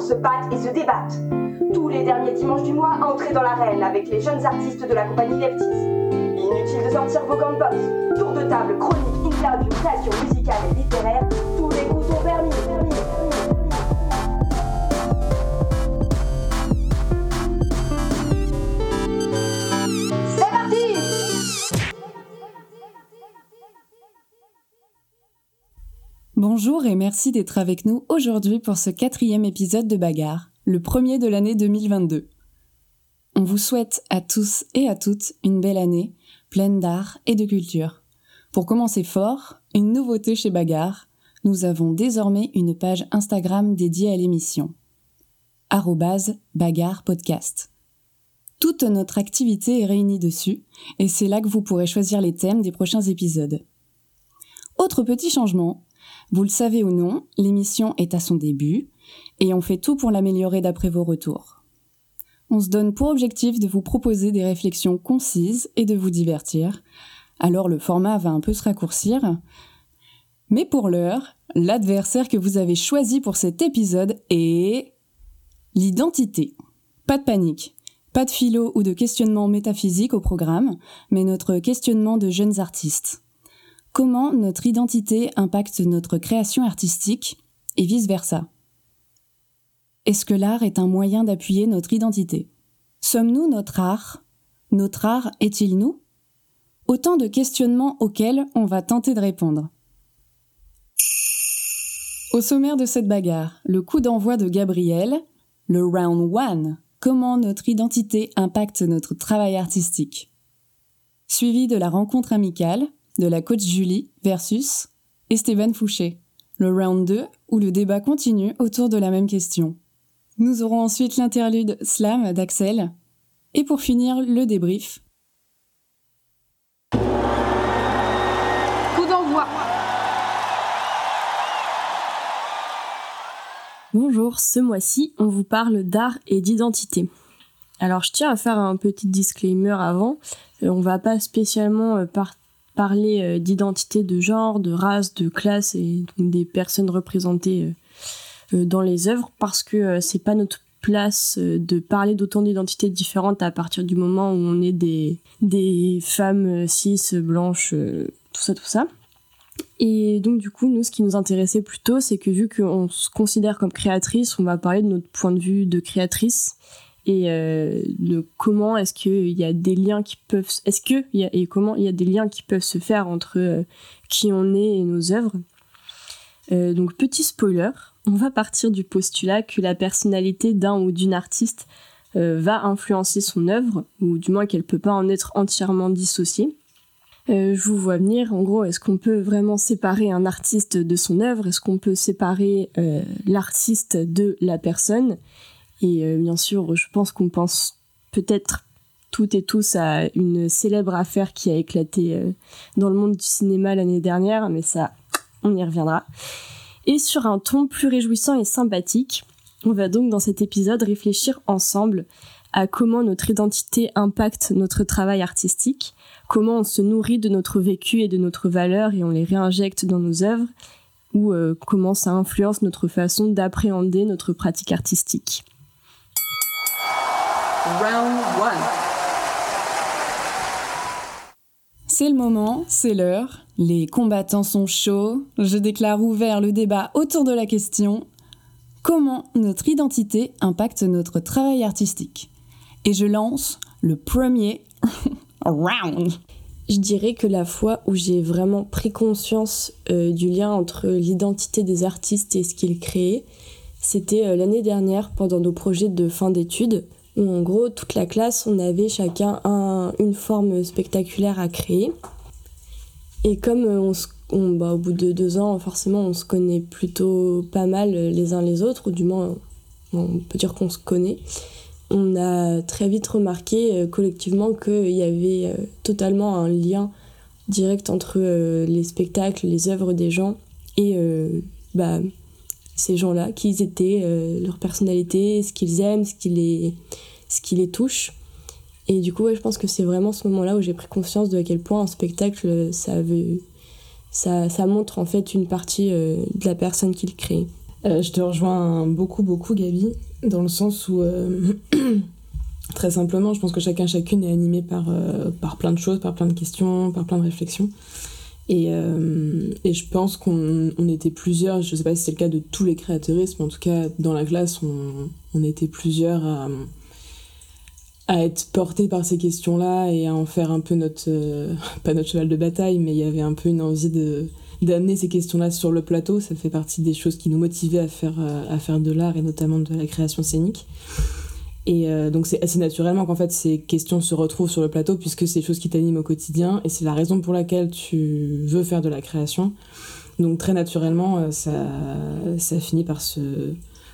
se battent et se débattent. Tous les derniers dimanches du mois, entrez dans l'arène avec les jeunes artistes de la compagnie Leptis. Inutile de sortir vos gants. Tour de table, chronique, interview, création musicale et littéraire, Bonjour et merci d'être avec nous aujourd'hui pour ce quatrième épisode de Bagarre, le premier de l'année 2022. On vous souhaite à tous et à toutes une belle année, pleine d'art et de culture. Pour commencer fort, une nouveauté chez Bagarre, nous avons désormais une page Instagram dédiée à l'émission. Bagarre Podcast. Toute notre activité est réunie dessus, et c'est là que vous pourrez choisir les thèmes des prochains épisodes. Autre petit changement, vous le savez ou non, l'émission est à son début, et on fait tout pour l'améliorer d'après vos retours. On se donne pour objectif de vous proposer des réflexions concises et de vous divertir, alors le format va un peu se raccourcir. Mais pour l'heure, l'adversaire que vous avez choisi pour cet épisode est l'identité. Pas de panique, pas de philo ou de questionnement métaphysique au programme, mais notre questionnement de jeunes artistes. Comment notre identité impacte notre création artistique et vice-versa? Est-ce que l'art est un moyen d'appuyer notre identité? Sommes-nous notre art? Notre art est-il nous? Autant de questionnements auxquels on va tenter de répondre. Au sommaire de cette bagarre, le coup d'envoi de Gabriel, le round one, comment notre identité impacte notre travail artistique? Suivi de la rencontre amicale de la coach Julie versus Esteban Fouché, le round 2 où le débat continue autour de la même question. Nous aurons ensuite l'interlude slam d'Axel et pour finir le débrief. Coup d'envoi Bonjour, ce mois-ci, on vous parle d'art et d'identité. Alors, je tiens à faire un petit disclaimer avant. Euh, on va pas spécialement euh, par- parler euh, d'identité de genre, de race, de classe et des personnes représentées euh, euh, dans les œuvres parce que c'est pas notre place de parler d'autant d'identités différentes à partir du moment où on est des, des femmes cis, blanches, tout ça, tout ça. Et donc du coup, nous, ce qui nous intéressait plutôt, c'est que vu qu'on se considère comme créatrice, on va parler de notre point de vue de créatrice et euh, comment est-ce que il y a, des liens qui peuvent se faire entre euh, qui on est et nos œuvres? Euh, donc petit spoiler, on va partir du postulat que la personnalité d'un ou d'une artiste va influencer son œuvre, ou du moins qu'elle peut pas en être entièrement dissociée. Je vous vois venir. En gros, est-ce qu'on peut vraiment séparer un artiste de son œuvre? Est-ce qu'on peut séparer l'artiste de la personne? Et euh, bien sûr, je pense qu'on pense peut-être toutes et tous à une célèbre affaire qui a éclaté euh, dans le monde du cinéma l'année dernière, mais ça, on y reviendra. Et sur un ton plus réjouissant et sympathique, on va donc dans cet épisode réfléchir ensemble à comment notre identité impacte notre travail artistique, comment on se nourrit de notre vécu et de notre valeur et on les réinjecte dans nos œuvres, ou euh, comment ça influence notre façon d'appréhender notre pratique artistique. Round 1 C'est le moment, c'est l'heure. Les combattants sont chauds. Je déclare ouvert le débat autour de la question comment notre identité impacte notre travail artistique? Et je lance le premier round. Je dirais que la fois où j'ai vraiment pris conscience euh, du lien entre l'identité des artistes et ce qu'ils créaient, c'était euh, l'année dernière pendant nos projets de fin d'études, en gros toute la classe, on avait chacun un- une forme spectaculaire à créer. Et comme euh, on bah, au bout de deux ans, forcément, on se connaît plutôt pas mal euh, les uns les autres, ou du moins, on peut dire qu'on se connaît on a très vite remarqué euh, collectivement qu'il y avait euh, totalement un lien direct entre euh, les spectacles, les œuvres des gens et euh, bah, ces gens-là, qui ils étaient, euh, leur personnalité, ce qu'ils aiment, ce qui les, ce qui les touche. Et du coup, ouais, je pense que c'est vraiment ce moment-là où j'ai pris conscience de à quel point un spectacle, ça avait, ça, ça montre en fait une partie de la personne qui le crée. je te rejoins beaucoup, beaucoup, Gabi, dans le sens où, très simplement, je pense que chacun, chacune est animé par, par plein de choses, par plein de questions, par plein de réflexions. Et, et, je pense qu'on on était plusieurs, je sais pas si c'est le cas de tous les créateuristes, mais en tout cas dans la classe, on, était plusieurs à, être porté par ces questions-là et à en faire un peu notre, euh, pas notre cheval de bataille, mais il y avait un peu une envie de d'amener ces questions-là sur le plateau. Ça fait partie des choses qui nous motivaient à faire, euh, à faire de l'art et notamment de la création scénique. Et euh, donc c'est assez naturellement qu'en fait ces questions se retrouvent sur le plateau puisque c'est des choses qui t'animent au quotidien et c'est la raison pour laquelle tu veux faire de la création. Donc très naturellement ça, ça finit par se,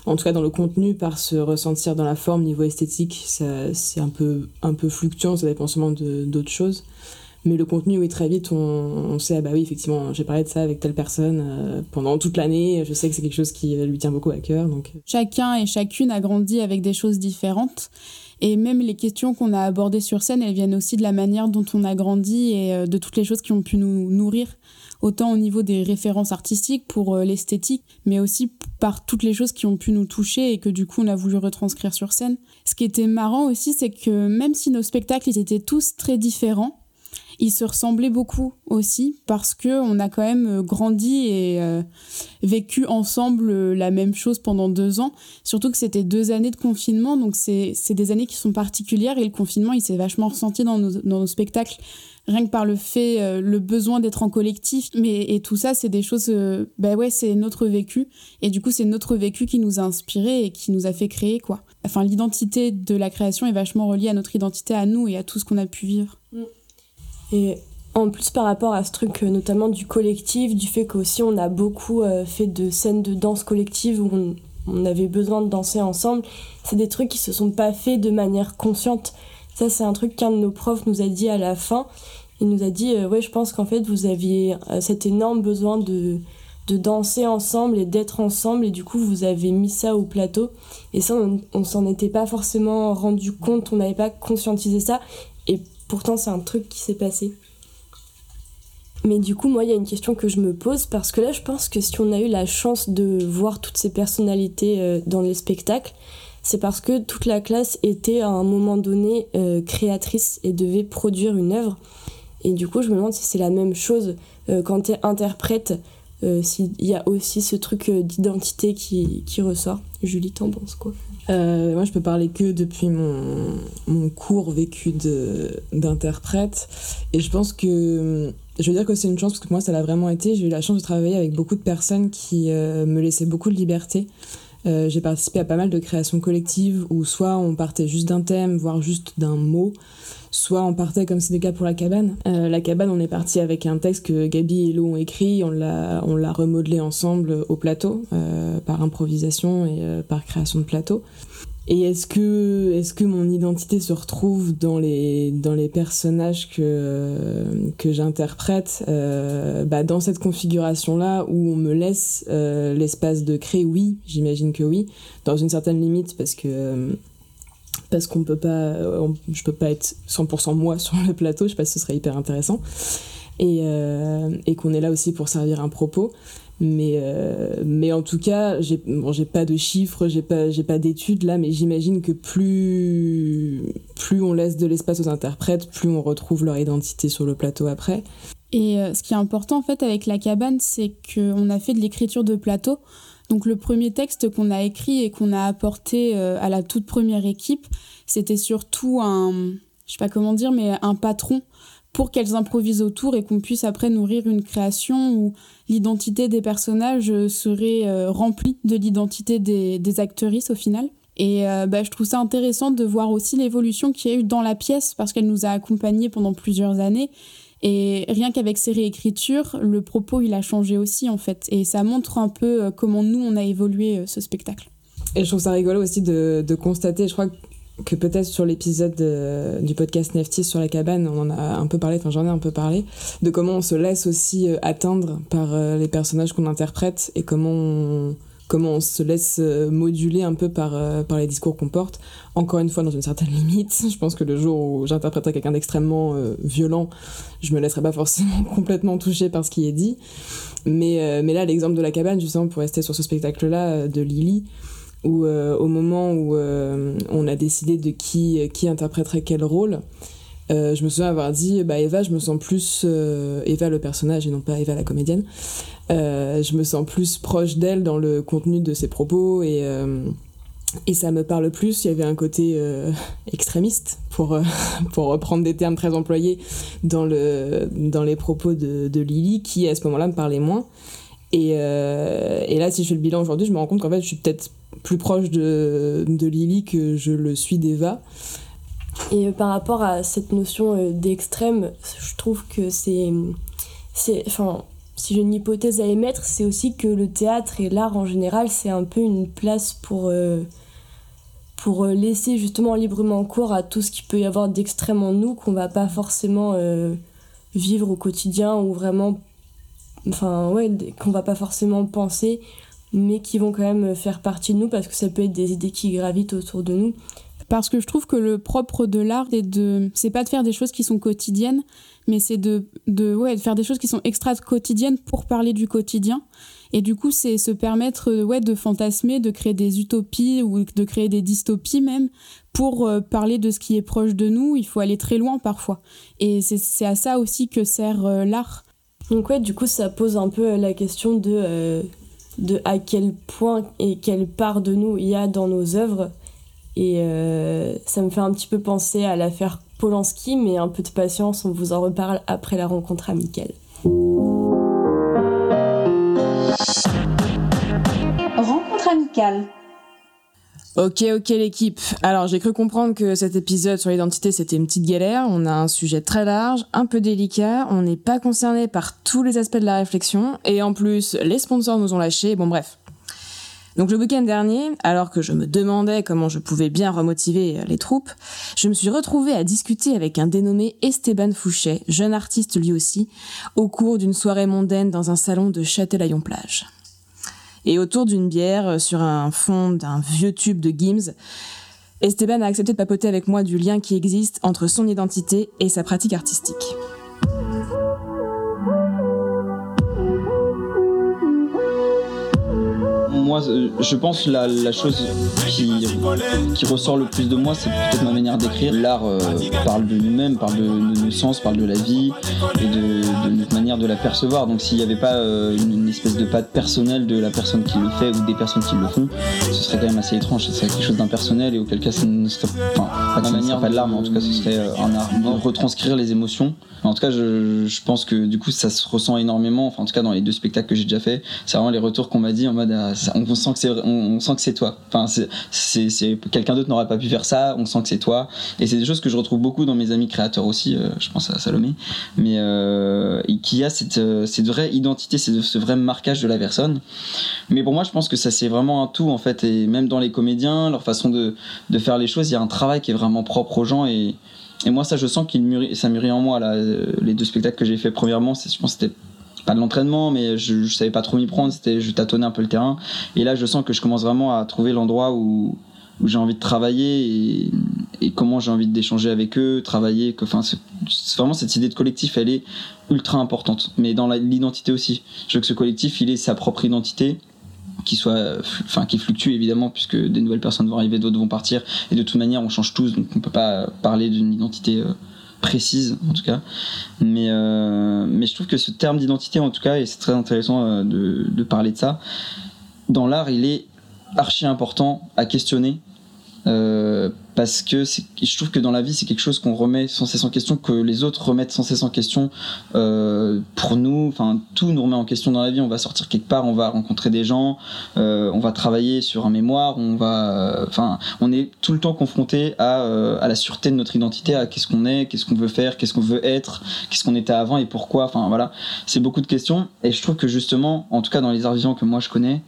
en tout cas dans le contenu, par se ressentir dans la forme niveau esthétique, c'est un peu, un peu fluctuant, ça dépend seulement d'autres choses. Mais le contenu, oui, très vite, on, sait, ah bah oui, effectivement, j'ai parlé de ça avec telle personne euh, pendant toute l'année, je sais que c'est quelque chose qui lui tient beaucoup à cœur. Donc... Euh. Chacun et chacune a grandi avec des choses différentes. Et même les questions qu'on a abordées sur scène, elles viennent aussi de la manière dont on a grandi et euh, de toutes les choses qui ont pu nous nourrir autant au niveau des références artistiques pour euh, l'esthétique, mais aussi par toutes les choses qui ont pu nous toucher et que du coup on a voulu retranscrire sur scène. Ce qui était marrant aussi, c'est que même si nos spectacles ils étaient tous très différents, ils se ressemblaient beaucoup aussi parce que on a quand même euh, grandi et euh, vécu ensemble la même chose pendant deux ans. Surtout que c'était deux années de confinement, donc c'est des années qui sont particulières et le confinement il s'est vachement ressenti dans nos, dans nos spectacles rien que par le fait, euh, le besoin d'être en collectif. Mais et tout ça, c'est des choses, euh, ben ouais, c'est notre vécu. Et du coup, c'est notre vécu qui nous a inspiré et qui nous a fait créer, quoi. Enfin, l'identité de la création est vachement reliée à notre identité à nous et à tout ce qu'on a pu vivre. Et en plus, par rapport à ce truc, euh, notamment du collectif, du fait qu'aussi on a beaucoup fait de scènes de danse collective où on, avait besoin de danser ensemble, c'est des trucs qui se sont pas faits de manière consciente. Ça, c'est un truc qu'un de nos profs nous a dit à la fin. Il nous a dit euh, ouais je pense qu'en fait vous aviez euh, cet énorme besoin de de danser ensemble et d'être ensemble et du coup vous avez mis ça au plateau. Et ça on, on s'en était pas forcément rendu compte on n'avait pas conscientisé ça pourtant c'est un truc qui s'est passé. Mais du coup moi il y a une question que je me pose parce que là je pense que si on a eu la chance de voir toutes ces personnalités euh, dans les spectacles c'est parce que toute la classe était à un moment donné créatrice et devait produire une œuvre. Et du coup, je me demande si c'est la même chose euh, quand tu es interprète, euh, s'il y a aussi ce truc euh, d'identité qui, qui, ressort. Julie, t'en penses quoi? Moi, je peux parler que depuis mon, mon cours vécu d'interprète. Et je pense que. Je veux dire que c'est une chance parce que moi, ça l'a vraiment été. J'ai eu la chance de travailler avec beaucoup de personnes qui me laissaient beaucoup de liberté. j'ai participé à pas mal de créations collectives où soit on partait juste d'un thème, voire juste d'un mot, soit on partait comme c'est le cas pour la cabane. Euh, la cabane, on est parti avec un texte que Gabi et Lou ont écrit, on l'a, remodelé ensemble au plateau, euh, par improvisation et euh, par création de plateau. Et est-ce que, est-ce que mon identité se retrouve dans les, dans les personnages que, que j'interprète bah Dans cette configuration-là où on me laisse l'espace de créer, oui, j'imagine que oui, dans une certaine limite, parce que parce qu'on peut pas, euh, je peux pas être 100% moi sur le plateau, je sais pas si ce serait hyper intéressant, et, euh, et qu'on est là aussi pour servir un propos. Mais, euh, mais en tout cas, j'ai bon, pas de chiffres, j'ai pas, pas d'études là, mais j'imagine que plus, plus on laisse de l'espace aux interprètes, plus on retrouve leur identité sur le plateau après. Et ce qui est important en fait avec la cabane, c'est qu'on a fait de l'écriture de plateau. Donc le premier texte qu'on a écrit et qu'on a apporté euh, à la toute première équipe, c'était surtout un, je sais pas comment dire, mais un patron pour qu'elles improvisent autour et qu'on puisse après nourrir une création où l'identité des personnages serait euh, remplie de l'identité des, actrices au final. Et euh, bah, je trouve ça intéressant de voir aussi l'évolution qu'il y a eu dans la pièce parce qu'elle nous a accompagnés pendant plusieurs années et rien qu'avec ces réécritures, le propos, il a changé aussi, en fait. Et ça montre un peu euh, comment nous, on a évolué euh, ce spectacle. Et je trouve ça rigolo aussi de, de constater, je crois que peut-être sur l'épisode du podcast Neftis sur la cabane, on en a un peu parlé, enfin j'en ai un peu parlé, de comment on se laisse aussi euh, atteindre par les personnages qu'on interprète et comment on, comment on se laisse moduler un peu par, par les discours qu'on porte. Encore une fois, dans une certaine limite. Je pense que le jour où j'interpréterai quelqu'un d'extrêmement violent, je me laisserai pas forcément complètement toucher par ce qui est dit. Mais, mais là, l'exemple de la cabane, justement, pour rester sur ce spectacle-là de Lily, où au moment où on a décidé de qui, qui interpréterait quel rôle, euh, je me souviens avoir dit, bah Eva, je me sens plus euh, Eva le personnage et non pas Eva la comédienne. Euh, je me sens plus proche d'elle dans le contenu de ses propos et et ça me parle plus. Il y avait un côté extrémiste pour pour reprendre des termes très employés dans le dans les propos de, Lily qui à ce moment-là me parlait moins. Et, et là, si je fais le bilan aujourd'hui, je me rends compte qu'en fait, je suis peut-être plus proche de, de Lily que je le suis d'Eva. Et euh, par rapport à cette notion euh, d'extrême, je trouve que c'est. Enfin, si j'ai une hypothèse à émettre, c'est aussi que le théâtre et l'art en général, c'est un peu une place pour, euh, pour laisser justement librement cours à tout ce qui peut y avoir d'extrême en nous, qu'on va pas forcément vivre au quotidien ou vraiment. Enfin, ouais, qu'on va pas forcément penser, mais qui vont quand même faire partie de nous parce que ça peut être des idées qui gravitent autour de nous parce que je trouve que le propre de l'art c'est de c'est pas de faire des choses qui sont quotidiennes mais c'est de de ouais de faire des choses qui sont extra quotidiennes pour parler du quotidien. Et du coup c'est se permettre ouais de fantasmer de créer des utopies ou de créer des dystopies même pour euh, parler de ce qui est proche de nous. Il faut aller très loin parfois. Et c'est à ça aussi que sert euh, l'art. Donc ouais du coup ça pose un peu la question de euh, de à quel point et quelle part de nous il y a dans nos œuvres et euh, ça me fait un petit peu penser à l'affaire Polanski, mais un peu de patience, on vous en reparle après la rencontre amicale. Rencontre amicale. Ok, ok l'équipe. Alors j'ai cru comprendre que cet épisode sur l'identité c'était une petite galère. On a un sujet très large, un peu délicat. On n'est pas concerné par tous les aspects de la réflexion. Et en plus, les sponsors nous ont lâchés. Bon bref, donc le week-end dernier, alors que je me demandais comment je pouvais bien remotiver les troupes, je me suis retrouvée à discuter avec un dénommé Esteban Fouchet, jeune artiste lui aussi, au cours d'une soirée mondaine dans un salon de Châtelaillon-Plage. Et autour d'une bière, sur un fond d'un vieux tube de Gims, Esteban a accepté de papoter avec moi du lien qui existe entre son identité et sa pratique artistique. Moi, euh, je pense la, la chose qui, qui, ressort le plus de moi, c'est peut-être ma manière d'écrire. L'art euh, parle de nous-mêmes, parle de, nos sens, parle de la vie et de, notre manière de la percevoir. Donc s'il n'y avait pas euh, une, espèce de patte personnelle de la personne qui le fait ou des personnes qui le font, ce serait quand même assez étrange. Ce serait quelque chose d'impersonnel et auquel cas ça ne serait enfin, pas de manière, pas de l'art, mais en tout cas ce serait un art de retranscrire les émotions. En tout cas, je, je, pense que du coup ça se ressent énormément. Enfin, en tout cas dans les deux spectacles que j'ai déjà fait, c'est vraiment les retours qu'on m'a dit en mode ah, on sent que c'est on, sent que c'est toi. Enfin, c'est quelqu'un d'autre n'aurait pas pu faire ça. On sent que c'est toi. Et c'est des choses que je retrouve beaucoup dans mes amis créateurs aussi. Euh, je pense à Salomé, mais euh, qui a cette, euh, cette vraie identité, ce vrai marquage de la personne. Mais pour moi, je pense que ça c'est vraiment un tout en fait. Et même dans les comédiens, leur façon de, de faire les choses, il y a un travail qui est vraiment propre aux gens et et moi, ça, je sens qu'il mûrit, ça mûrit en moi. Là. Les deux spectacles que j'ai fait premièrement, je pense que c'était pas de l'entraînement, mais je, savais pas trop m'y prendre. C'était, je tâtonnais un peu le terrain. Et là, je sens que je commence vraiment à trouver l'endroit où, j'ai envie de travailler et, et comment j'ai envie d'échanger avec eux, travailler. Que, enfin, c'est, vraiment cette idée de collectif, elle est ultra importante. Mais dans l'identité aussi. Je veux que ce collectif, il ait sa propre identité qui soit enfin qui fluctue évidemment puisque des nouvelles personnes vont arriver d'autres vont partir et de toute manière on change tous donc on peut pas parler d'une identité euh, précise en tout cas. Mais euh, mais je trouve que ce terme d'identité en tout cas et c'est très intéressant euh, de, de parler de ça dans l'art il est archi important à questionner euh, parce que je trouve que dans la vie c'est quelque chose qu'on remet sans cesse en question que les autres remettent sans cesse en question euh, pour nous. Enfin tout nous remet en question dans la vie. On va sortir quelque part on va rencontrer des gens euh, on va travailler sur un mémoire on va enfin on est tout le temps confronté à, la sûreté de notre identité à qu'est-ce qu'on est qu'est-ce qu'on veut faire qu'est-ce qu'on veut être qu'est-ce qu'on était avant et pourquoi. Enfin voilà. C'est beaucoup de questions. Et je trouve que justement en tout cas dans les arts vivants que moi je connais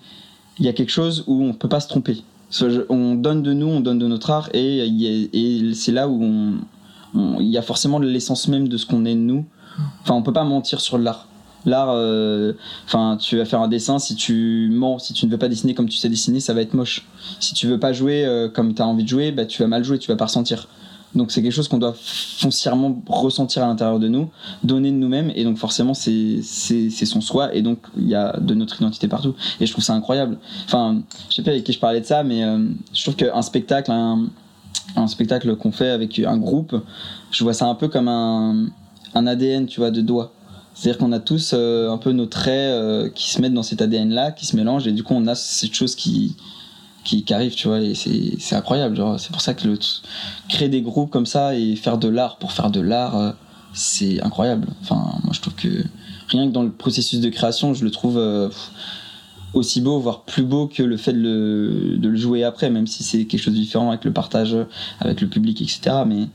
il y a quelque chose où on peut pas se tromper on donne de nous, on donne de notre art, et, c'est là où il y a forcément l'essence même de ce qu'on est de nous. Enfin, on peut pas mentir sur l'art. L'art, euh, enfin, tu vas faire un dessin, si tu mens, si tu ne veux pas dessiner comme tu sais dessiner, ça va être moche. Si tu veux pas jouer euh, comme tu as envie de jouer, bah, tu vas mal jouer, tu vas pas ressentir. Donc c'est quelque chose qu'on doit foncièrement ressentir à l'intérieur de nous, donner de nous-mêmes, et donc forcément c'est son soi, et donc il y a de notre identité partout. Et je trouve ça incroyable. Enfin, je sais pas avec qui je parlais de ça, mais euh, je trouve qu'un spectacle, un, spectacle qu'on fait avec un groupe, je vois ça un peu comme un, un ADN, tu vois, de doigts. C'est-à-dire qu'on a tous euh, un peu nos traits euh, qui se mettent dans cet ADN-là, qui se mélangent, et du coup on a cette chose qui, qui, qui arrive, tu vois, et c'est incroyable. C'est pour ça que le, créer des groupes comme ça et faire de l'art pour faire de l'art, euh, c'est incroyable. Enfin, moi je trouve que rien que dans le processus de création, je le trouve aussi beau, voire plus beau que le fait de le, de le jouer après, même si c'est quelque chose de différent avec le partage avec le public, etc. Mais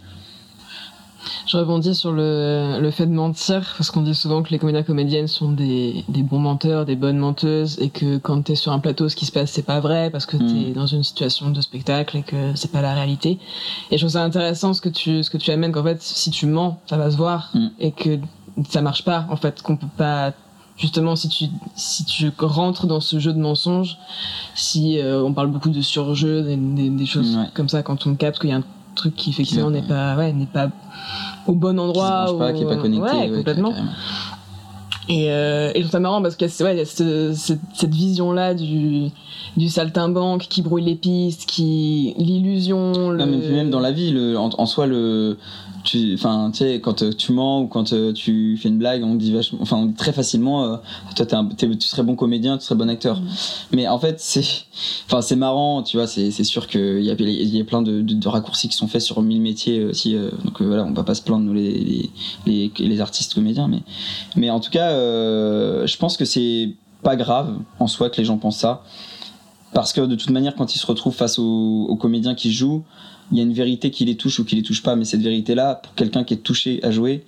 je rebondis sur le, le fait de mentir, parce qu'on dit souvent que les comédiens comédiennes sont des, des bons menteurs, des bonnes menteuses, et que quand t'es sur un plateau, ce qui se passe, c'est pas vrai, parce que t'es mm. dans une situation de spectacle et que c'est pas la réalité. Et je trouve ça intéressant ce que tu, ce que tu amènes, qu'en fait, si tu mens, ça va se voir, mm. et que ça marche pas, en fait, qu'on peut pas justement si tu si tu rentres dans ce jeu de mensonges si euh, on parle beaucoup de surjeu des, des, choses comme ça quand on capte qu'il y a un truc qui effectivement n'est pas ouais n'est pas au bon endroit qui, pas, qui est pas connecté ouais, complètement. et, euh, et je trouve ça marrant parce qu'il y a, ouais, y a cette, cette, vision là du du saltimbanque qui brouille les pistes qui l'illusion le... mais même dans la vie le, en, soi le enfin tu sais quand euh, tu mens ou quand euh, tu fais une blague on dit vachement enfin on dit très facilement euh, toi tu serais bon comédien tu serais bon acteur mm. mais en fait c'est enfin c'est marrant tu vois c'est sûr qu'il y a il y a plein de, de, raccourcis qui sont faits sur mille métiers aussi donc voilà on va pas se plaindre nous les les, les, artistes comédiens mais mais en tout cas je pense que c'est pas grave en soi que les gens pensent ça parce que de toute manière quand ils se retrouvent face aux, aux comédiens qui jouent il y a une vérité qui les touche ou qui les touche pas, mais cette vérité-là, pour quelqu'un qui est touché à jouer,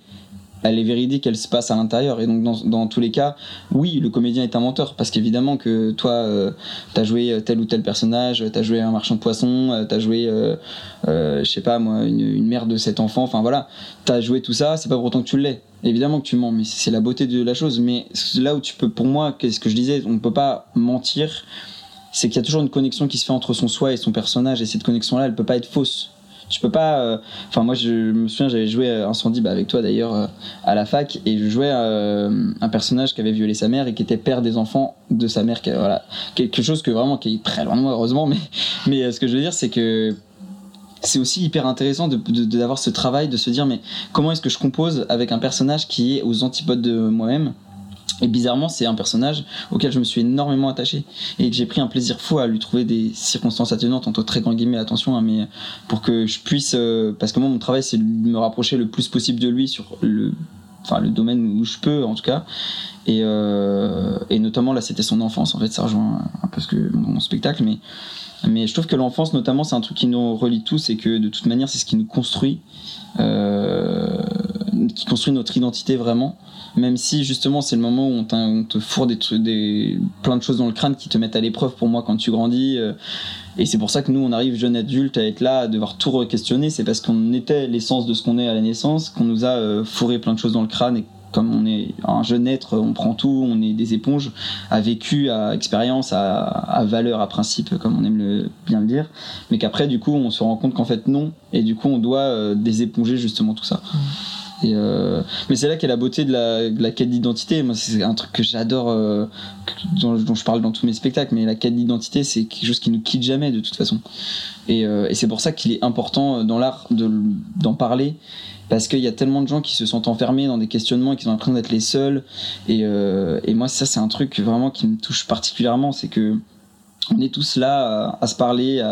elle est véridique, elle se passe à l'intérieur. Et donc, dans, dans, tous les cas, oui, le comédien est un menteur. Parce qu'évidemment que toi, euh, t'as joué tel ou tel personnage, t'as joué un marchand de poissons, euh, t'as joué, euh, euh, je sais pas moi, une, une, mère de sept enfants, enfin voilà. T'as joué tout ça, c'est pas pour autant que tu l'es. Évidemment que tu mens, mais c'est la beauté de la chose. Mais là où tu peux, pour moi, qu'est-ce que je disais, on ne peut pas mentir c'est qu'il y a toujours une connexion qui se fait entre son soi et son personnage, et cette connexion-là, elle peut pas être fausse. Tu peux pas. Euh, enfin, moi, je me souviens, j'avais joué Incendie bah, avec toi d'ailleurs euh, à la fac, et je jouais euh, un personnage qui avait violé sa mère et qui était père des enfants de sa mère. Quelque chose que vraiment qui est très loin de moi, heureusement. Mais, mais ce que je veux dire, c'est que c'est aussi hyper intéressant d'avoir de, ce travail, de se dire mais comment est-ce que je compose avec un personnage qui est aux antipodes de moi-même et bizarrement, c'est un personnage auquel je me suis énormément attaché. Et que j'ai pris un plaisir fou à lui trouver des circonstances atténuantes, entre très grands guillemets, attention, hein, mais pour que je puisse, euh, parce que moi mon travail c'est de me rapprocher le plus possible de lui sur le, enfin le domaine où je peux en tout cas, et, euh, notamment là c'était son enfance en fait, ça rejoint un peu ce que mon spectacle, mais mais je trouve que l'enfance notamment c'est un truc qui nous relie tous et que de toute manière c'est ce qui nous construit, euh, qui construit notre identité vraiment même si justement c'est le moment où on, te fourre des, des, plein de choses dans le crâne qui te mettent à l'épreuve pour moi quand tu grandis. Euh, et c'est pour ça que nous, on arrive jeune adulte à être là, à devoir tout re-questionner. C'est parce qu'on était l'essence de ce qu'on est à la naissance, qu'on nous a euh, fourré plein de choses dans le crâne et comme on est un jeune être, on prend tout, on est des éponges, à vécu, à expérience, à, valeur, à principe, comme on aime bien le dire, mais qu'après, du coup, on se rend compte qu'en fait, non, et du coup, on doit euh, déséponger justement tout ça. Mmh. Euh, mais c'est là qu'est la beauté de la, quête d'identité. Moi, c'est un truc que j'adore, euh, dont, je parle dans tous mes spectacles. Mais la quête d'identité, c'est quelque chose qui nous quitte jamais de toute façon. Et, euh, c'est pour ça qu'il est important dans l'art d'en parler. Parce qu'il y a tellement de gens qui se sentent enfermés dans des questionnements et qui ont l'impression d'être les seuls. Et, et moi, ça, c'est un truc vraiment qui me touche particulièrement. C'est que on est tous là à, se parler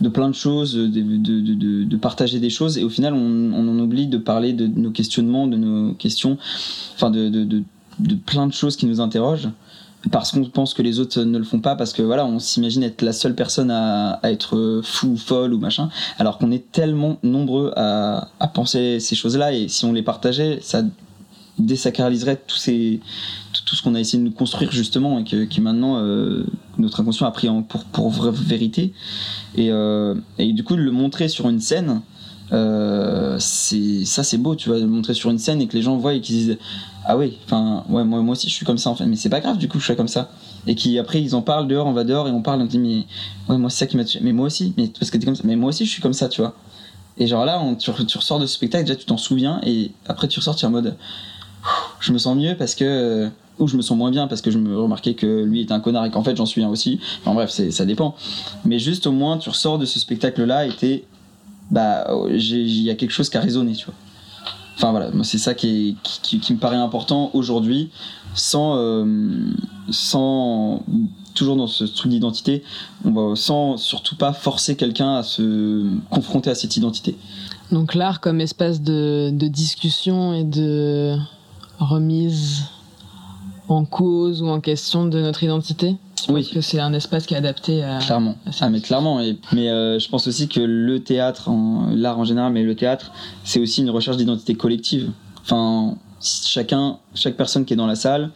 de plein de choses, de, partager des choses, et au final, on, en oublie de parler de nos questionnements, de nos questions, enfin de, plein de choses qui nous interrogent, parce qu'on pense que les autres ne le font pas, parce que voilà, on s'imagine être la seule personne à, être fou, folle ou machin, alors qu'on est tellement nombreux à, à penser ces choses-là, et si on les partageait, ça désacraliserait tous ces, tout, ce qu'on a essayé de nous construire justement et que, qui maintenant euh, notre inconscient a pris pour, pour vraie vérité. Et, euh, et du coup, le montrer sur une scène, euh, ça c'est beau tu vois le montrer sur une scène et que les gens voient et qu'ils disent ah oui, enfin, ouais, moi, moi aussi je suis comme ça en fait, mais c'est pas grave du coup, je suis comme ça. Et qui après ils en parlent dehors, on va dehors et on parle, on dit, mais ouais, moi c'est ça qui m'a mais moi aussi, mais parce que t'es comme ça, mais moi aussi je suis comme ça, tu vois. Et genre là, tu, tu ressors de ce spectacle, déjà tu t'en souviens, et après tu ressors, tu es en mode, je me sens mieux parce que ou je me sens moins bien parce que je me remarquais que lui était un connard et qu'en fait j'en suis un aussi. Enfin bref, ça dépend. Mais juste au moins tu ressors de ce spectacle-là et t'es, bah, il y a quelque chose qui a résonné, tu vois. Enfin voilà, c'est ça qui, me paraît important aujourd'hui, sans, euh, sans toujours dans ce truc d'identité, sans surtout pas forcer quelqu'un à se confronter à cette identité. Donc l'art comme espace de discussion et de remise en cause ou en question de notre identité? Oui. Parce que c'est un espace qui est adapté à. Clairement. ah, mais clairement. mais euh, je pense aussi que le théâtre, l'art en général, mais le théâtre, c'est aussi une recherche d'identité collective. Enfin, chacun, chaque personne qui est dans la salle,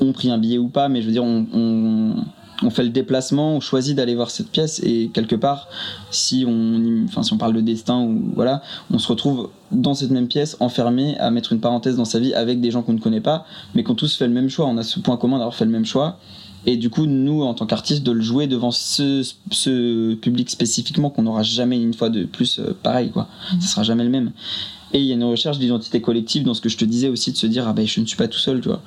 ont pris un billet ou pas, mais je veux dire, on on fait le déplacement, on choisit d'aller voir cette pièce et quelque part, si on, enfin, si on parle de destin ou voilà, on se retrouve dans cette même pièce, enfermé, à mettre une parenthèse dans sa vie avec des gens qu'on ne connaît pas, mais qu'on tous fait le même choix. On a ce point commun d'avoir fait le même choix. Et du coup, nous, en tant qu'artistes, de le jouer devant ce, ce public spécifiquement qu'on n'aura jamais une fois de plus euh, pareil, quoi. Mmh. Ce sera jamais le même. Et il y a une recherche d'identité collective dans ce que je te disais aussi, de se dire, ah ben, je ne suis pas tout seul, tu vois.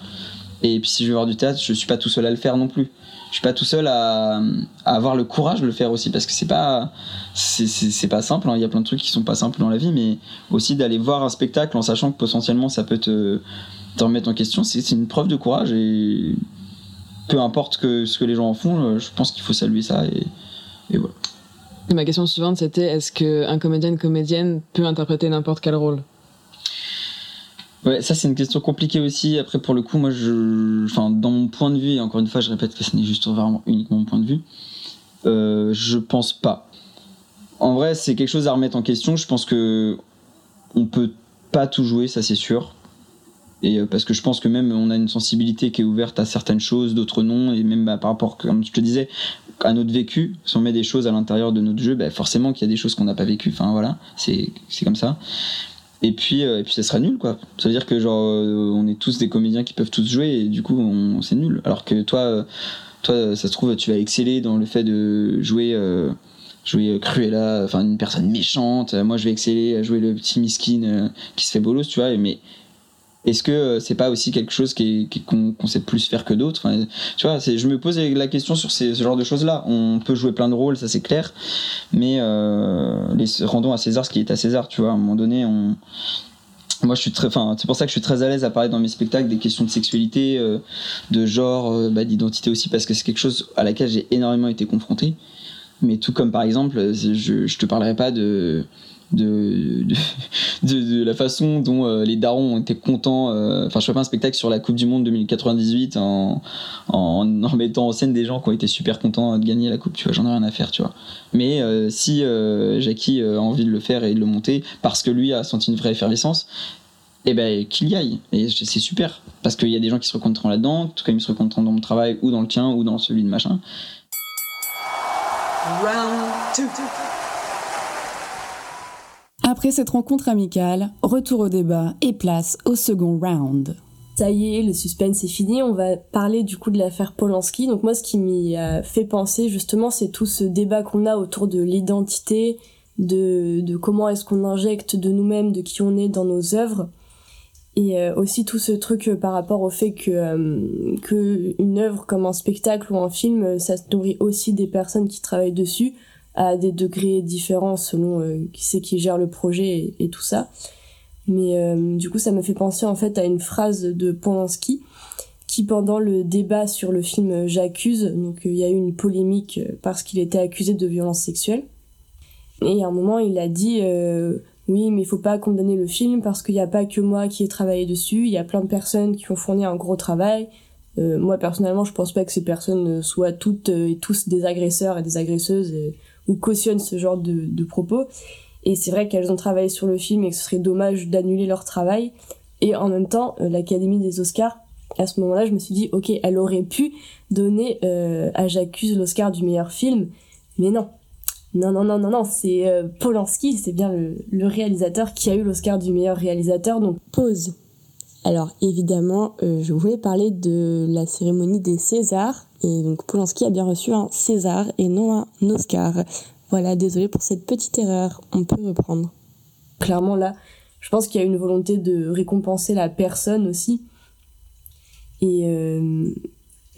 Et puis si je veux voir du théâtre, je suis pas tout seul à le faire non plus. Je suis pas tout seul à, avoir le courage de le faire aussi parce que c'est pas c'est pas simple hein. il y a plein de trucs qui sont pas simples dans la vie mais aussi d'aller voir un spectacle en sachant que potentiellement ça peut te, remettre en question c'est une preuve de courage et peu importe que ce que les gens en font euh, je pense qu'il faut saluer ça et voilà. Ma question suivante c'était est-ce qu'un comédien une comédienne peut interpréter n'importe quel rôle? Ouais, ça c'est une question compliquée aussi. Après, pour le coup, moi, je, enfin, dans mon point de vue, et encore une fois, je répète que ce n'est juste vraiment uniquement mon point de vue, euh, je pense pas. En vrai, c'est quelque chose à remettre en question. Je pense que on peut pas tout jouer, ça c'est sûr. Et euh, parce que je pense que même on a une sensibilité qui est ouverte à certaines choses, d'autres non, et même bah, par rapport, comme je te disais, à notre vécu, si on met des choses à l'intérieur de notre jeu, bah, forcément qu'il y a des choses qu'on n'a pas vécues. Enfin voilà, c'est comme ça et puis euh, et puis ça sera nul quoi. Ça veut dire que genre euh, on est tous des comédiens qui peuvent tous jouer et du coup on, c'est nul. Alors que toi euh, toi ça se trouve tu vas exceller dans le fait de jouer jouer Cruella enfin une personne méchante. Moi je vais exceller à jouer le petit miskin qui se fait bolos tu vois. Mais est-ce que euh, c'est pas aussi quelque chose qu'on sait plus faire que d'autres je me pose la question sur ce genre de choses-là. On peut jouer plein de rôles, ça c'est clair, mais euh, rendons à César ce qui est à César. Tu vois, à un moment donné, on, moi je suis très c'est pour ça que je suis très à l'aise à parler dans mes spectacles des questions de sexualité euh, de genre bah, d'identité aussi parce que c'est quelque chose à laquelle j'ai énormément été confronté mais tout comme par exemple je, je te parlerai pas de de, de, la façon dont euh, les darons ont été contents. Euh, enfin, je fais pas un spectacle sur la Coupe du Monde 2098 en, en, mettant en scène des gens qui ont été super contents de gagner la Coupe, tu vois, j'en ai rien à faire, tu vois. Mais euh, si Jackie a envie de le faire et de le monter parce que lui a senti une vraie effervescence, eh ben qu'il y aille. Et c'est super. Parce qu'il y a des gens qui se reconnaîtront là-dedans, tout comme ils se reconnaîtront dans mon travail ou dans le tien ou dans celui de machin. Round après cette rencontre amicale, retour au débat et place au second round. Ça y est, le suspense est fini. On va parler du coup de l'affaire Polanski. Donc moi, ce qui m'y a fait penser justement, c'est tout ce débat qu'on a autour de l'identité, de, comment est-ce qu'on injecte de nous-mêmes, de qui on est dans nos œuvres. Et euh, aussi tout ce truc euh, par rapport au fait que, euh, œuvre comme un spectacle ou un film, ça se nourrit aussi des personnes qui travaillent dessus à des degrés différents selon euh, qui c'est qui gère le projet et, tout ça. Mais euh, du coup, ça me fait penser en fait à une phrase de Polanski qui pendant le débat sur le film J'accuse, donc il y a eu une polémique parce qu'il était accusé de violence sexuelle. Et à un moment, il a dit euh, oui, mais il faut pas condamner le film parce qu'il n'y a pas que moi qui ai travaillé dessus, il y a plein de personnes qui ont fourni un gros travail. moi personnellement, je pense pas que ces personnes soient toutes et tous des agresseurs et des agresseuses ou cautionne ce genre de, propos. Et c'est vrai qu'elles ont travaillé sur le film et que ce serait dommage d'annuler leur travail. Et en même temps, euh, l'Académie des Oscars, à ce moment-là, je me suis dit, ok, elle aurait pu donner euh, à J'accuse l'Oscar du meilleur film, mais non. Non, non, non, non, non, c'est euh, Polanski, c'est bien le, réalisateur qui a eu l'Oscar du meilleur réalisateur, donc pause. Alors évidemment, euh, je voulais parler de la cérémonie des Césars. Et donc Polanski a bien reçu un César et non un Oscar. Voilà, désolé pour cette petite erreur. On peut reprendre. Clairement là, je pense qu'il y a une volonté de récompenser la personne aussi. Et, euh,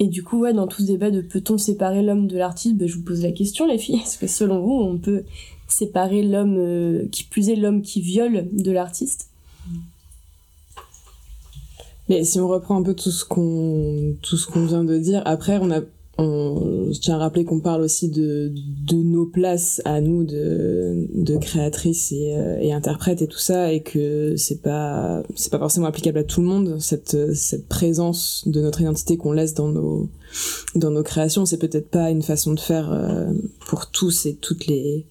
du coup, ouais, dans tout ce débat de peut-on séparer l'homme de l'artiste, ben, je vous pose la question les filles. Est-ce que selon vous, on peut séparer l'homme, euh, qui plus est l'homme qui viole de l'artiste? Mais si on reprend un peu tout ce qu'on tout ce qu'on vient de dire, après on a on, je tiens à rappeler qu'on parle aussi de, de nos places à nous de, de créatrices et, euh, et interprètes et tout ça et que c'est pas c'est pas forcément applicable à tout le monde cette cette présence de notre identité qu'on laisse dans nos dans nos créations c'est peut-être pas une façon de faire euh, pour tous et toutes les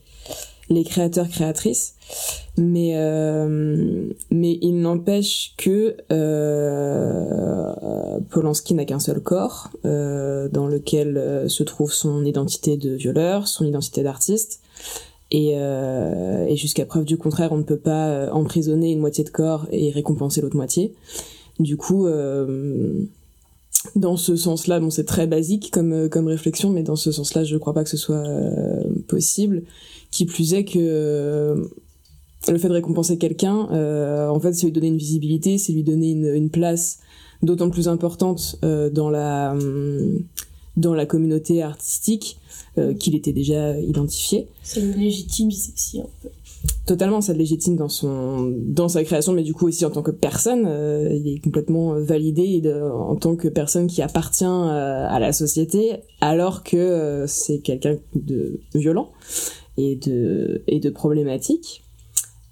les créateurs créatrices mais euh, mais il n'empêche que euh, Polanski n'a qu'un seul corps euh, dans lequel se trouve son identité de violeur, son identité d'artiste. Et, jusqu'à preuve du contraire, on ne peut pas emprisonner une moitié de corps et récompenser l'autre moitié. Du coup, dans ce sens-là, bon, c'est très basique comme comme réflexion, mais dans ce sens-là, je crois pas que ce soit possible. Qui plus est que le fait de récompenser quelqu'un, euh, en fait, c'est lui donner une visibilité, c'est lui donner une, une place d'autant plus importante euh, dans la dans la communauté artistique euh, qu'il était déjà identifié. Ça le légitimise aussi un peu. Totalement, ça le légitime dans son dans sa création, mais du coup aussi en tant que personne, euh, il est complètement validé de, en tant que personne qui appartient euh, à la société, alors que euh, c'est quelqu'un de violent et de et de problématique.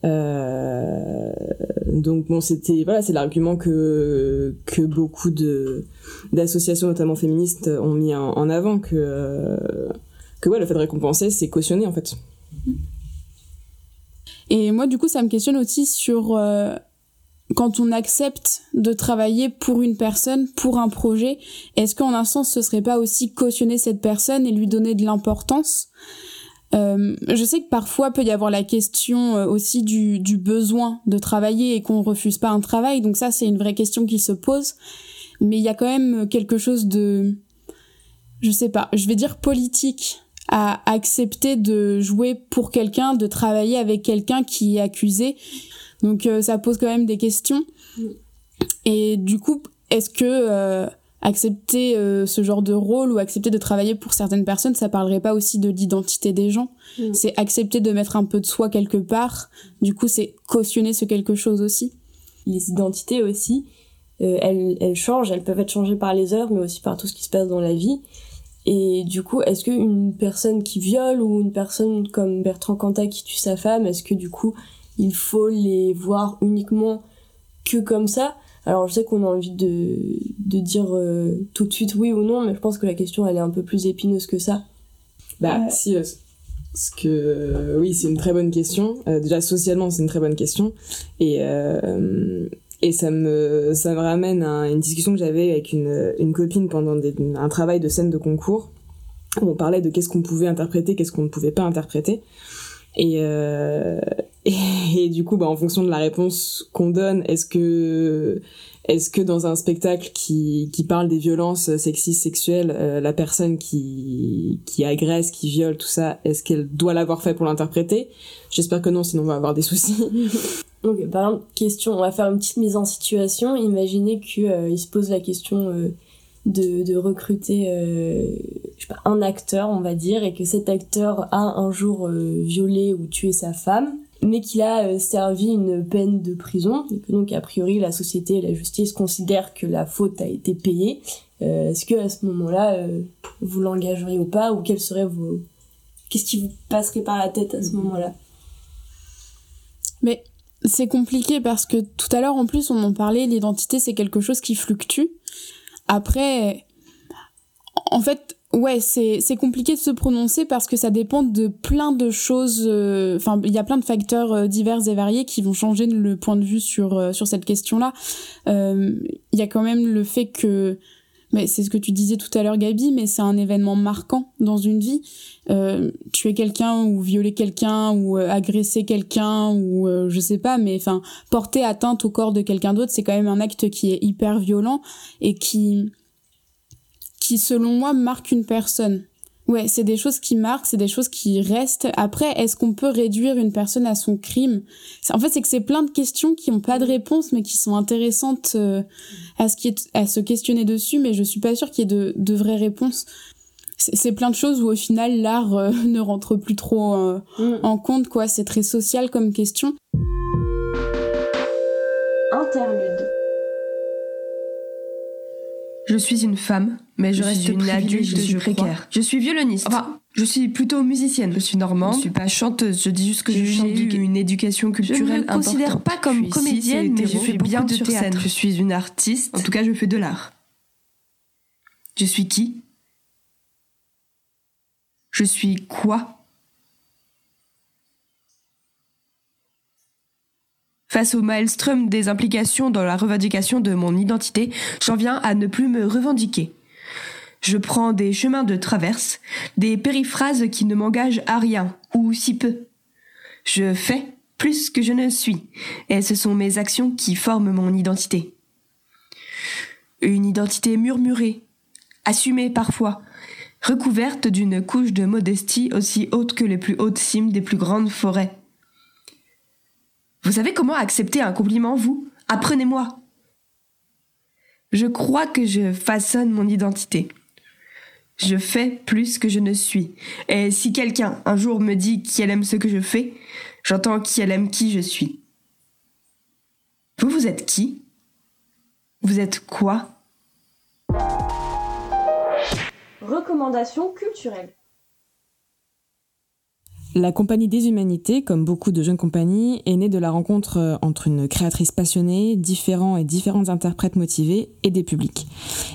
Euh, donc bon, c'était voilà, c'est l'argument que que beaucoup de d'associations, notamment féministes, ont mis en, en avant que euh, que ouais, le fait de récompenser, c'est cautionner en fait. Et moi, du coup, ça me questionne aussi sur euh, quand on accepte de travailler pour une personne, pour un projet, est-ce qu'en un sens, ce serait pas aussi cautionner cette personne et lui donner de l'importance? Euh, je sais que parfois peut y avoir la question euh, aussi du, du besoin de travailler et qu'on refuse pas un travail, donc ça c'est une vraie question qui se pose. Mais il y a quand même quelque chose de, je sais pas, je vais dire politique à accepter de jouer pour quelqu'un, de travailler avec quelqu'un qui est accusé. Donc euh, ça pose quand même des questions. Et du coup, est-ce que euh, accepter euh, ce genre de rôle ou accepter de travailler pour certaines personnes, ça parlerait pas aussi de l'identité des gens? C'est accepter de mettre un peu de soi quelque part. Du coup, c'est cautionner ce quelque chose aussi. Les identités aussi, euh, elles, elles changent, elles peuvent être changées par les heures, mais aussi par tout ce qui se passe dans la vie. Et du coup, est-ce qu'une personne qui viole ou une personne comme Bertrand Cantat qui tue sa femme, est-ce que du coup, il faut les voir uniquement que comme ça? Alors, je sais qu'on a envie de, de dire euh, tout de suite oui ou non, mais je pense que la question, elle est un peu plus épineuse que ça. Bah Ouais. si, euh, ce que euh, oui, c'est une très bonne question. Euh, déjà socialement, c'est une très bonne question. Et euh, et ça me ramène à une discussion que j'avais avec une copine pendant un travail de scène de concours où on parlait de qu'est-ce qu'on pouvait interpréter, qu'est-ce qu'on ne pouvait pas interpréter. Et, euh, et, et du coup, bah, en fonction de la réponse qu'on donne, est-ce que est-ce que dans un spectacle qui, qui parle des violences sexistes sexuelles, euh, la personne qui, qui agresse, qui viole, tout ça, est-ce qu'elle doit l'avoir fait pour l'interpréter? J'espère que non, sinon on va avoir des soucis. Donc, par exemple, question, on va faire une petite mise en situation. Imaginez qu'il se pose la question euh, de, de recruter euh, je sais pas, un acteur, on va dire, et que cet acteur a un jour euh, violé ou tué sa femme, mais qu'il a euh, servi une peine de prison, et que donc a priori la société et la justice considèrent que la faute a été payée. Euh, Est-ce que à ce moment-là, euh, vous l'engageriez ou pas, ou quels seraient vos... Qu'est-ce qui vous passerait par la tête à ce moment-là? Mais c'est compliqué parce que tout à l'heure, en plus, on en parlait, l'identité, c'est quelque chose qui fluctue. Après, en fait, ouais, c'est c'est compliqué de se prononcer parce que ça dépend de plein de choses. euh, Enfin, il y a plein de facteurs euh, divers et variés qui vont changer le point de vue sur euh, sur cette question-là. Euh, Il y a quand même le fait que mais c'est ce que tu disais tout à l'heure, Gabi, mais c'est un événement marquant dans une vie. Tuer quelqu'un ou violer quelqu'un ou agresser quelqu'un ou je sais pas, mais enfin porter atteinte au corps de quelqu'un d'autre, c'est quand même un acte qui est hyper violent et qui, qui selon moi marque une personne. Ouais, c'est des choses qui marquent, c'est des choses qui restent. Après, est-ce qu'on peut réduire une personne à son crime? En fait, c'est que c'est plein de questions qui n'ont pas de réponse, mais qui sont intéressantes euh, à, ce qui est, à se questionner dessus, mais je suis pas sûre qu'il y ait de, de vraies réponses. C'est plein de choses où au final l'art euh, ne rentre plus trop euh, mm. en compte, quoi. C'est très social comme question. Interlude. Je suis une femme, mais je, reste une adulte, je suis précaire. Je suis violoniste. Enfin, je suis plutôt musicienne. Je suis normande. Je suis pas chanteuse. Je dis juste que j'ai eu une éducation culturelle Je ne me considère pas comme comédienne, mais je fais bien de théâtre. Je suis une artiste. En tout cas, je fais de l'art. Je suis qui? Je suis quoi? Face au maelstrom des implications dans la revendication de mon identité, j'en viens à ne plus me revendiquer. Je prends des chemins de traverse, des périphrases qui ne m'engagent à rien, ou si peu. Je fais plus que je ne suis, et ce sont mes actions qui forment mon identité. Une identité murmurée, assumée parfois, recouverte d'une couche de modestie aussi haute que les plus hautes cimes des plus grandes forêts. Vous savez comment accepter un compliment, vous? Apprenez-moi. Je crois que je façonne mon identité. Je fais plus que je ne suis. Et si quelqu'un un jour me dit qu'elle aime ce que je fais, j'entends qu'elle aime qui je suis. Vous, vous êtes qui? Vous êtes quoi? Recommandations culturelles. La Compagnie des Humanités, comme beaucoup de jeunes compagnies, est née de la rencontre euh, entre une créatrice passionnée, différents et différentes interprètes motivés et des publics.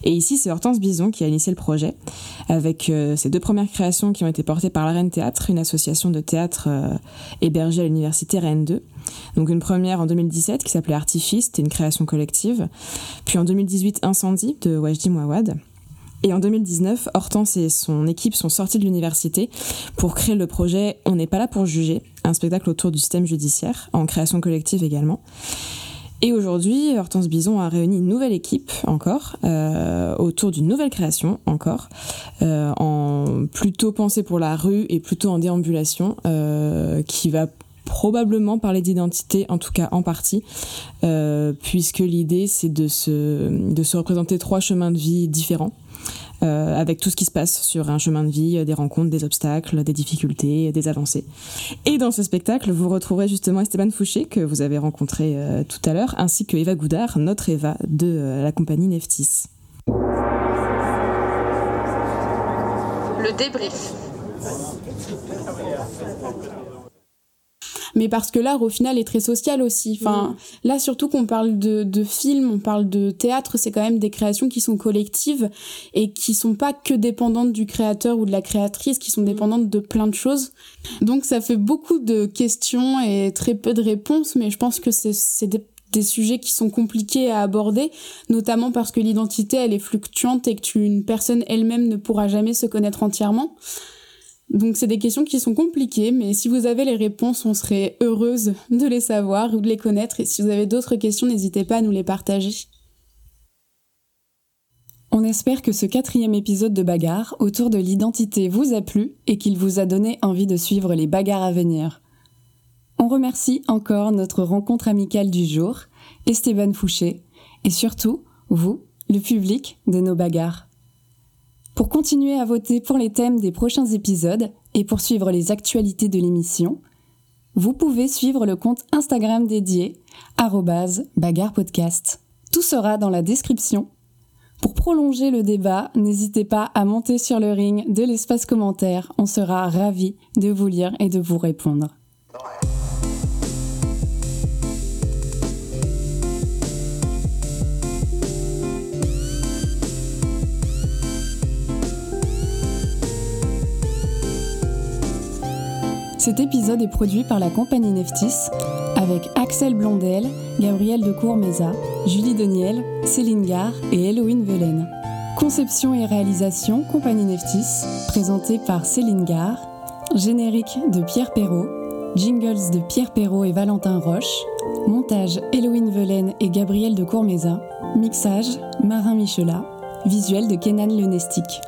Et ici, c'est Hortense Bison qui a initié le projet, avec euh, ses deux premières créations qui ont été portées par la Reine Théâtre, une association de théâtre euh, hébergée à l'université Rennes 2. Donc une première en 2017 qui s'appelait Artifice, c'était une création collective. Puis en 2018, Incendie de Wajdi Mouawad. Et en 2019, Hortense et son équipe sont sortis de l'université pour créer le projet On n'est pas là pour juger, un spectacle autour du système judiciaire, en création collective également. Et aujourd'hui, Hortense Bison a réuni une nouvelle équipe encore, euh, autour d'une nouvelle création encore, euh, en plutôt pensée pour la rue et plutôt en déambulation, euh, qui va probablement parler d'identité, en tout cas en partie, puisque l'idée c'est de se, de se représenter trois chemins de vie différents. Euh, avec tout ce qui se passe sur un chemin de vie, des rencontres, des obstacles, des difficultés, des avancées. Et dans ce spectacle, vous retrouverez justement Esteban Fouché, que vous avez rencontré euh, tout à l'heure, ainsi que Eva Goudard, notre Eva de euh, la compagnie Neftis. Le débrief mais parce que l'art au final est très social aussi. Enfin, mm. là surtout qu'on parle de, de films, on parle de théâtre, c'est quand même des créations qui sont collectives et qui sont pas que dépendantes du créateur ou de la créatrice, qui sont mm. dépendantes de plein de choses. Donc ça fait beaucoup de questions et très peu de réponses, mais je pense que c'est des des sujets qui sont compliqués à aborder, notamment parce que l'identité elle est fluctuante et que une personne elle-même ne pourra jamais se connaître entièrement. Donc c'est des questions qui sont compliquées, mais si vous avez les réponses, on serait heureuse de les savoir ou de les connaître. Et si vous avez d'autres questions, n'hésitez pas à nous les partager. On espère que ce quatrième épisode de Bagarre autour de l'identité vous a plu et qu'il vous a donné envie de suivre les bagarres à venir. On remercie encore notre rencontre amicale du jour, Esteban Fouché, et surtout, vous, le public de nos bagarres. Pour continuer à voter pour les thèmes des prochains épisodes et pour suivre les actualités de l'émission, vous pouvez suivre le compte Instagram dédié @bagarrepodcast. Tout sera dans la description. Pour prolonger le débat, n'hésitez pas à monter sur le ring de l'espace commentaire. On sera ravis de vous lire et de vous répondre. Cet épisode est produit par la compagnie Neftis avec Axel Blondel, Gabriel de Courmeza, Julie Deniel, Céline Gare et Eloïne Velen. Conception et réalisation Compagnie Neftis, présenté par Céline Gare. Générique de Pierre Perrault. Jingles de Pierre Perrault et Valentin Roche. Montage Héloïne Velaine et Gabriel de Courmeza. Mixage Marin Michelat. Visuel de Kenan Lenestic.